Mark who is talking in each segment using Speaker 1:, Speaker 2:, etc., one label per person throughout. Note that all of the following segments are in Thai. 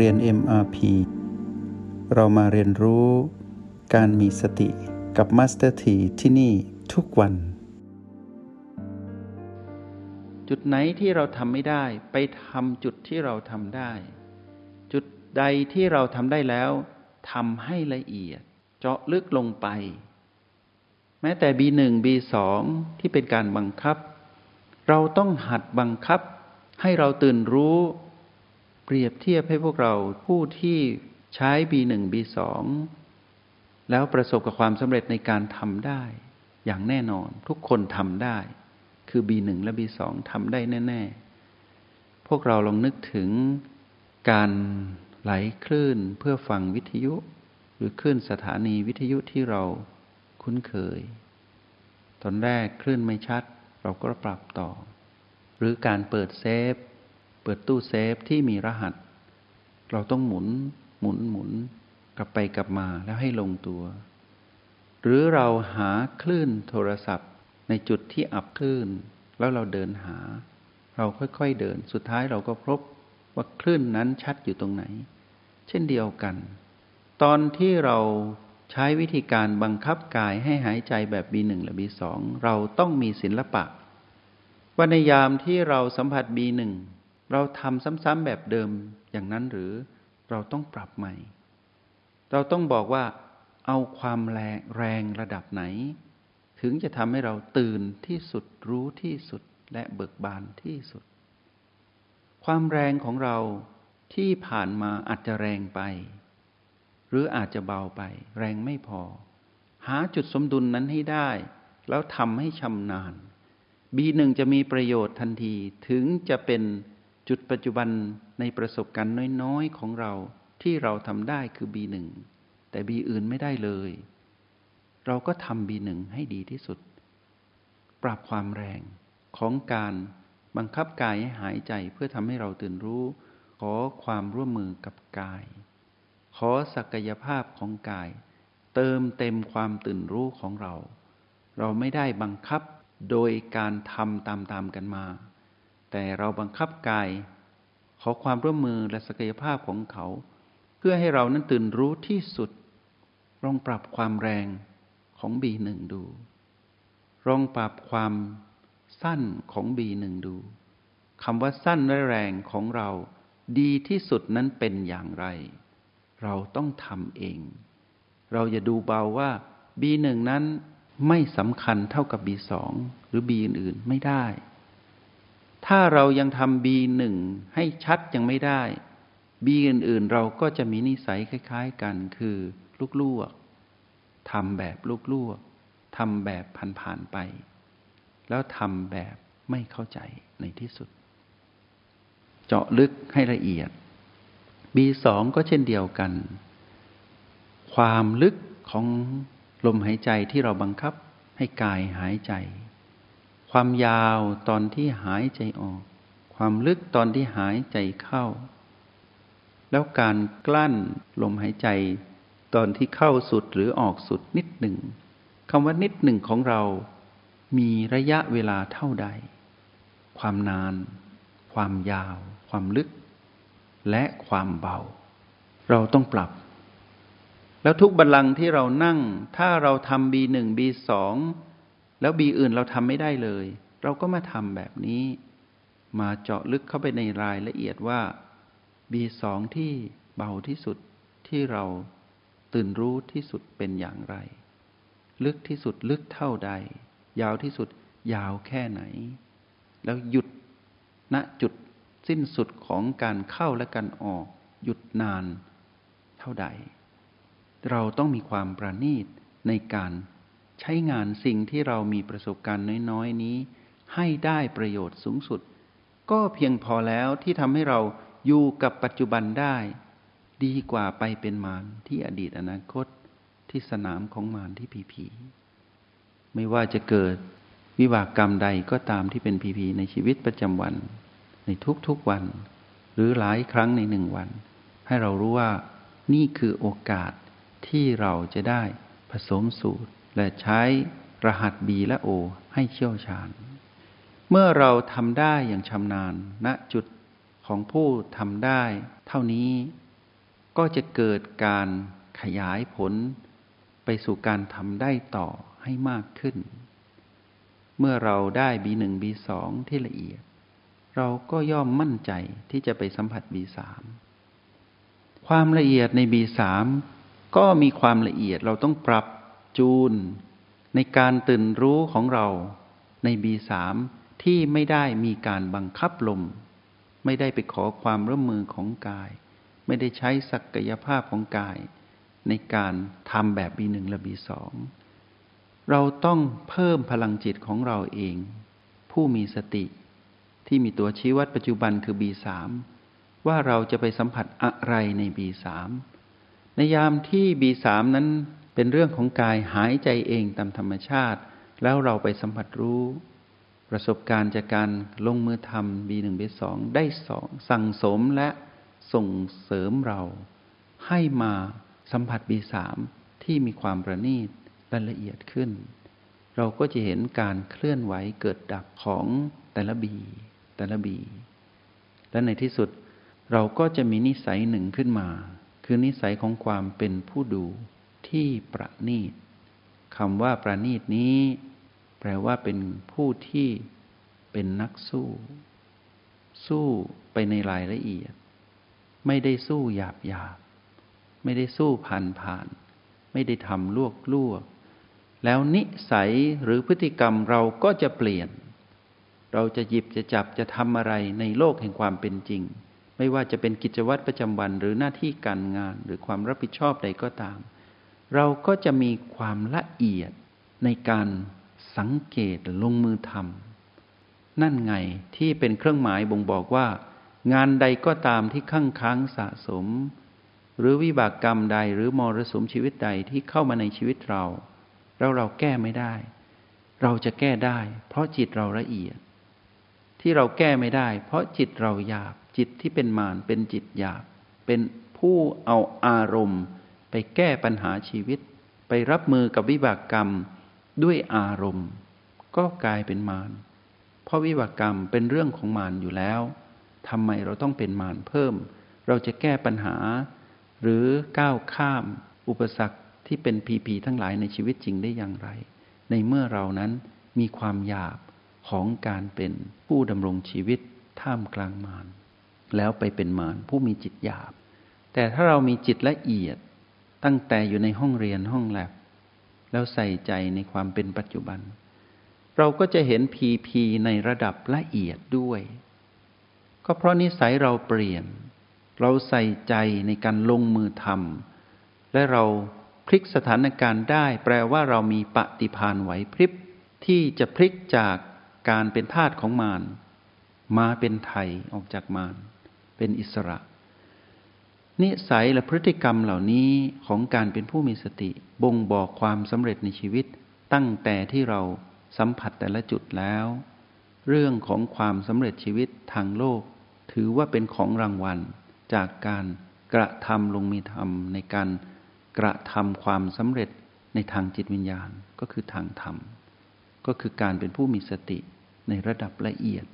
Speaker 1: เรียน MRP เรามาเรียนรู้การมีสติกับ Master T ที่ที่นี่ทุกวัน
Speaker 2: จุดไหนที่เราทำไม่ได้ ไปทำจุดที่เราทำได้ จุดใดที่เราทำได้แล้วทำให้ละเอียด เจาะลึกลงไป แม้แต่ B1 B2 ที่เป็นการบังคับ เราต้องหัดบังคับ ให้เราตื่นรู้ เปรียบเทียบให้พวกเราผู้ที่ใช้ B1 B2 แล้วประสบกับความสำเร็จในการทำได้ อย่างแน่นอนทุกคนทำได้ คือ B1 และ B2 ทำได้แน่ ๆ พวกเราลองนึกถึงการไหลคลื่นเพื่อฟังวิทยุ หรือคลื่นสถานีวิทยุที่เราคุ้นเคย ตอนแรกคลื่นไม่ชัด เราก็ปรับต่อ หรือการเปิดเซฟ เปิดตู้เซฟที่มีรหัส เราต้องหมุนหมุนหมุนกลับไปกลับมาแล้วให้ลงตัว หรือเราหาคลื่นโทรศัพท์ ในจุดที่อับคลื่น แล้วเราเดินหา เราค่อยๆเดิน สุดท้ายเราก็พบว่าคลื่นนั้นชัดอยู่ตรงไหน เช่นเดียวกัน ตอนที่เราใช้วิธีการบังคับกายให้หายใจแบบ B1 หรือ B2 เราต้องมีศิลปะว่าในยามที่เราสัมผัส B1 เราทำซ้ำๆแบบเดิมอย่างนั้นหรือเราต้องปรับใหม่ เราต้องบอกว่าเอาความแรงแรงระดับไหน ถึงจะทำให้เราตื่นที่สุดรู้ที่สุดและเบิกบานที่สุด ความแรงของเราที่ผ่านมาอาจจะแรงไป หรืออาจจะเบาไป แรงไม่พอ หาจุดสมดุลนั้นให้ได้ แล้วทำให้ชำนาญ B1 จะมีประโยชน์ทันทีถึงจะเป็น จุดปัจจุบันในประสบการณ์น้อยๆของเราที่เราทำได้คือ B1 แต่ B อื่นไม่ได้เลย เราก็ทำ B1 ให้ดีที่สุด ปรับความแรงของการบังคับกายให้หายใจเพื่อทำให้เราตื่นรู้ ขอความร่วมมือกับกาย ขอศักยภาพของกาย เติมเต็มความตื่นรู้ของเรา เราไม่ได้บังคับโดยการทำตามๆกันมา แต่เราบังคับกาย ขอความร่วมมือและศักยภาพของเขา เพื่อให้เรานั้นตื่นรู้ที่สุดลองปรับความแรงของ B1 ดูลองปรับความสั้นของ B1 ดูคำว่าสั้นและแรงของเราดีที่สุดนั้นเป็นอย่างไร เราต้องทำเอง เราอย่าดูเบาว่า B1 นั้นไม่สำคัญเท่ากับ B2 หรือ B อื่นๆไม่ได้ ถ้าเรายังทำ B1 ให้ชัดยังไม่ได้ B อื่นๆ เราก็จะมีนิสัยคล้าย ๆ กันคือลูกลวกทำแบบลูกลวกทำแบบผ่านๆไป แล้วทำแบบไม่เข้าใจในที่สุด เจาะลึกให้ละเอียด B2 ก็เช่นเดียวกัน ความลึกของลมหายใจที่เราบังคับให้กายหายใจ ความยาวตอนที่หายใจออก ความลึกตอนที่หายใจเข้า แล้วการกลั้นลมหายใจ ตอนที่เข้าสุดหรือออกสุดนิดหนึ่งคำว่านิดหนึ่งของเรา มีระยะเวลาเท่าใด ความนาน ความยาว ความลึก และความเบา เราต้องปรับ แล้วทุกบัลลังก์ที่เรานั่ง ถ้าเราทำ B1 B2 แล้ว B อื่นเราทำไม่ได้เลย เราก็มาทำแบบนี้ มาเจาะลึกเข้าไปในรายละเอียดว่า B2 ที่เบาที่สุดที่เราตื่นรู้ที่สุดเป็นอย่างไร ลึกที่สุดลึกเท่าใด ยาวที่สุดยาวแค่ไหน แล้วหยุดณจุดสิ้นสุดของการเข้าและการออก หยุดนานเท่าใด เราต้องมีความประณีตในการ ใช้งานสิ่งที่เรามีประสบการณ์น้อยๆนี้ ให้ได้ประโยชน์สูงสุด ก็เพียงพอแล้วที่ทำให้เราอยู่กับปัจจุบันได้ ดีกว่าไปเป็นมารที่อดีตอนาคตที่สนามของมารที่ผีผีไม่ว่าจะเกิดวิบากกรรมใดก็ตามที่เป็นผีผีในชีวิตประจำวัน ในทุกๆวัน หรือหลายครั้งในหนึ่งวัน ให้เรารู้ว่านี่คือโอกาสที่เราจะได้ผสมสูตร และใช้รหัส B และ O ให้เชี่ยวชาญ เมื่อเราทำได้อย่างชำนาญณจุดของผู้ทำได้ เท่านี้ก็จะเกิดการขยายผล ไปสู่การทำได้ต่อให้มากขึ้น เมื่อเราได้ B1 B2 ที่ละเอียด เราก็ย่อมมั่นใจที่จะไปสัมผัส B3 ความละเอียดใน B3 ก็มีความละเอียดเราต้องปรับ จูน ในการตื่นรู้ของเราใน B3 ที่ไม่ได้มีการบังคับลม ไม่ได้ไปขอความร่วมมือของกาย ไม่ได้ใช้ศักยภาพของกาย ในการทำแบบ B1 และ B2 เราต้องเพิ่มพลังจิตของเราเอง ผู้มีสติ ที่มีตัวชี้วัดปัจจุบันคือ B3 ว่าเราจะไปสัมผัสอะไรใน B3 ในยามที่ B3 นั้น เป็นเรื่องของกายหายใจเองตามธรรมชาติ แล้วเราไปสัมผัสรู้ ประสบการณ์จากการลงมือทำ B1 B2 ได้สองสั่งสมและส่งเสริมเรา ให้มาสัมผัส B3 ที่มีความประณีตและละเอียดขึ้น เราก็จะเห็นการเคลื่อนไหวเกิดดับของแต่ละบี แต่ละบี และในที่สุดเราก็จะมีนิสัยหนึ่งขึ้นมา คือนิสัยของความเป็นผู้ดู ที่ประณีตคำว่าประณีตนี้ แปลว่าเป็นผู้ที่เป็นนักสู้ สู้ไปในรายละเอียด ไม่ได้สู้หยาบหยาบไม่ได้สู้ผ่านผ่าน ไม่ได้ทำลวกลวก แล้วนิสัยหรือพฤติกรรมเราก็จะเปลี่ยน เราจะหยิบจะจับจะทำอะไรในโลกแห่งความเป็นจริง ไม่ว่าจะเป็นกิจวัตรประจำวันหรือหน้าที่การงานหรือความรับผิดชอบใดก็ตาม เราก็จะมีความละเอียดในการสังเกตลงมือทำนั่นไงที่เป็นเครื่องหมายบ่งบอกว่า งานใดก็ตามที่ข้างค้างสะสม หรือวิบากกรรมใดหรือมรสุมชีวิตใดที่เข้ามาในชีวิตเรา แล้วเราแก้ไม่ได้ เราจะแก้ได้ เพราะจิตเราละเอียด ที่เราแก้ไม่ได้ เพราะจิตเราหยาบ จิตที่เป็นมารเป็นจิตหยาบ เป็นผู้เอาอารมณ์ ไปแก้ปัญหาชีวิต ไปรับมือกับวิบากกรรมด้วยอารมณ์ ก็กลายเป็นมาร เพราะวิบากกรรมเป็นเรื่องของมารอยู่แล้วทำไมเราต้องเป็นมารเพิ่ม เราจะแก้ปัญหา หรือก้าวข้าม อุปสรรคที่เป็นพีพีทั้งหลายในชีวิตจริงได้อย่างไร ในเมื่อเรานั้นมีความหยาบของการเป็นผู้ดำรงชีวิตท่ามกลางมารแล้วไปเป็นมารผู้มีจิตหยาบ แต่ถ้าเรามีจิตละเอียด ตั้งแต่อยู่ในห้องเรียนห้องแลบแล้วใส่ใจในความเป็นปัจจุบัน เราก็จะเห็นพีพีในระดับละเอียดด้วย ก็เพราะนิสัยเราเปลี่ยน เราใส่ใจในการลงมือทำและเราพลิกสถานการณ์ได้ แปลว่าเรามีปฏิพานไหวพริบที่จะพลิกจากการเป็นทาสของมารมาเป็นไทยออกจากมารเป็นอิสระ นิสัยและพฤติกรรมเหล่านี้ของการเป็นผู้มีสติ บ่งบอกความสำเร็จในชีวิต ตั้งแต่ที่เราสัมผัสแต่ละจุดแล้ว เรื่องของความสำเร็จชีวิตทางโลก ถือว่าเป็นของรางวัล จากการกระทำลงมีธรรมในการกระทำความสำเร็จในทางจิตวิญญาณก็คือทางธรรม ก็คือการเป็นผู้มีสติในระดับละเอียด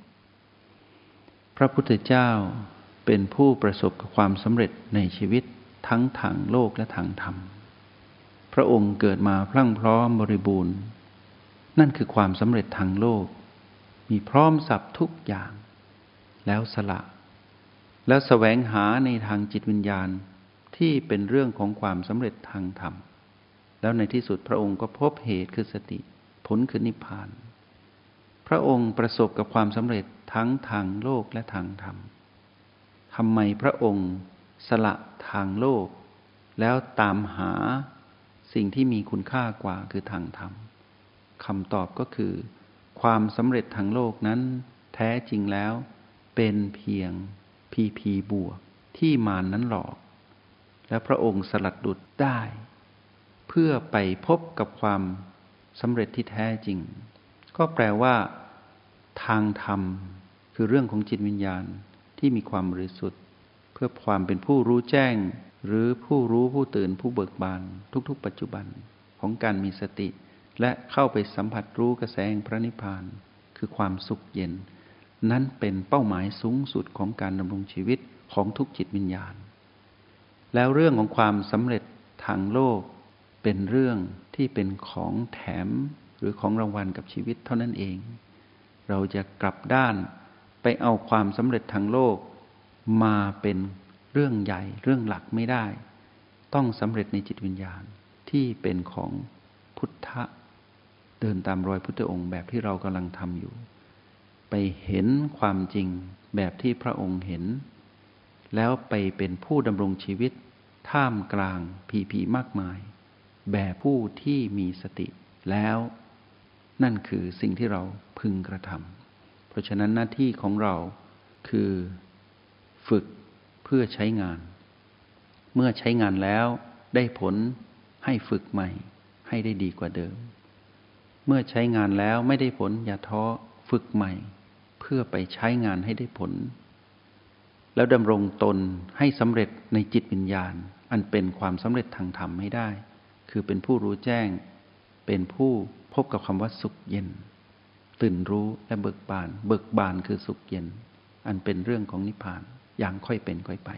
Speaker 2: พระพุทธเจ้า เป็นผู้ประสบกับความสำเร็จในชีวิตทั้งทางโลกและทางธรรม พระองค์เกิดมาพรั่งพร้อมบริบูรณ์ นั่นคือความสำเร็จทางโลก มีพร้อมสับทุกอย่าง แล้วสละ แล้วแสวงหาในทางจิตวิญญาณที่เป็นเรื่องของความสำเร็จทางธรรม แล้วในที่สุดพระองค์ก็พบเหตุคือสติ ผลคือนิพพาน พระองค์ประสบกับความสำเร็จทั้งทางโลกและทางธรรม ทำไมพระองค์สละทางโลก แล้วตามหาสิ่งที่มีคุณค่ากว่าคือทางธรรมคำตอบก็คือ ความสำเร็จทางโลกนั้น แท้จริงแล้ว เป็นเพียงพีพีบวกที่มานนั้นหลอก และพระองค์สลัดดุดได้ เพื่อไปพบกับความสำเร็จที่แท้จริง ก็แปลว่า ทางธรรมคือเรื่องของจิตวิญญาณ ที่มีความบริสุทธิ์ เพื่อความเป็นผู้รู้แจ้ง หรือผู้รู้ผู้ตื่นผู้เบิกบานทุกๆ ปัจจุบันของการมีสติ และเข้าไปสัมผัสรู้กระแสงพระนิพพาน คือความสุขเย็น นั้นเป็นเป้าหมายสูงสุดของการดำรงชีวิตของทุกจิตวิญญาณ แล้วเรื่องของความสำเร็จทางโลก เป็นเรื่องที่เป็นของแถมหรือของรางวัลกับชีวิตเท่านั้นเอง เราจะกลับด้าน ไปเอาความสำเร็จทางโลก มาเป็นเรื่องใหญ่ เรื่องหลักไม่ได้ ต้องสำเร็จในจิตวิญญาณที่เป็นของพุทธะเดินตามรอยพุทธองค์แบบที่เรากำลังทำอยู่ ไปเห็นความจริงแบบที่พระองค์เห็น แล้วไปเป็นผู้ดำรงชีวิต ท่ามกลางผีผีมากมาย แบบผู้ที่มีสติแล้ว นั่นคือสิ่งที่เราพึงกระทำ เพราะฉะนั้นหน้าที่ของเราคือฝึกเพื่อใช้งาน เมื่อใช้งานแล้วได้ผลให้ฝึกใหม่ ให้ได้ดีกว่าเดิม เมื่อใช้งานแล้วไม่ได้ผลอย่าท้อฝึกใหม่ เพื่อไปใช้งานให้ได้ผล แล้วดำรงตนให้สำเร็จในจิตวิญญาณ อันเป็นความสำเร็จทางธรรมให้ได้ คือเป็นผู้รู้แจ้ง เป็นผู้พบกับคำว่าสุขเย็น ตื่นรู้และเบิกบาน เบิกบานคือสุขเย็น อันเป็นเรื่องของนิพพานอย่างค่อยเป็นค่อยไป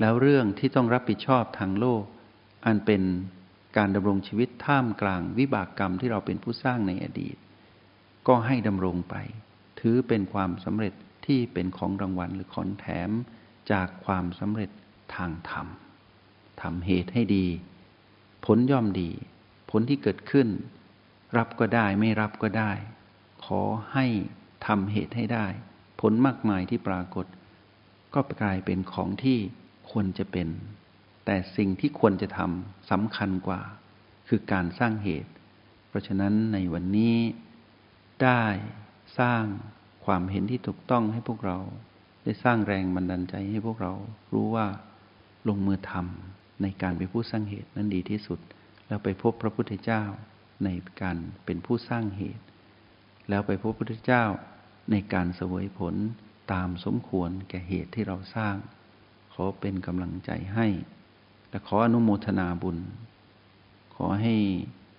Speaker 2: แล้วเรื่องที่ต้องรับผิดชอบทางโลก อันเป็นการดำรงชีวิตท่ามกลางวิบากกรรมที่เราเป็นผู้สร้างในอดีต ก็ให้ดำรงไป ถือเป็นความสำเร็จที่เป็นของรางวัลหรือของแถมจากความสำเร็จทางธรรมทำเหตุให้ดี ผลย่อมดี ผลที่เกิดขึ้น รับก็ได้ไม่รับก็ได้ ขอให้ทำเหตุให้ได้ ผลมากมายที่ปรากฏ ก็กลายเป็นของที่ควรจะเป็น แต่สิ่งที่ควรจะทำสำคัญกว่า คือการสร้างเหตุ เพราะฉะนั้นในวันนี้ ได้สร้างความเห็นที่ถูกต้องให้พวกเรา ได้สร้างแรงบันดาลใจให้พวกเรารู้ว่าลงมือทำในการเป็นผู้สร้างเหตุนั้นดีที่สุด แล้วไปพบพระพุทธเจ้าในการเป็นผู้สร้างเหตุ แล้วไปพบพระพุทธเจ้าในการเสวยผลตามสมควรแก่เหตุที่เราสร้าง ขอเป็นกำลังใจให้ และขออนุโมทนาบุญ ขอให้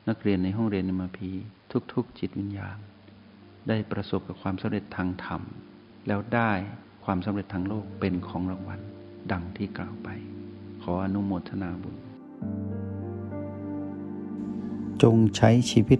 Speaker 2: นักเรียนในห้องเรียนมาพีทุกๆ จิตวิญญาณ ได้ประสบกับความสำเร็จทางธรรม แล้วได้ความสำเร็จทางโลกเป็นของรางวัลดังที่กล่าวไป ขออนุโมทนาบุญ
Speaker 1: จงใช้ชีวิต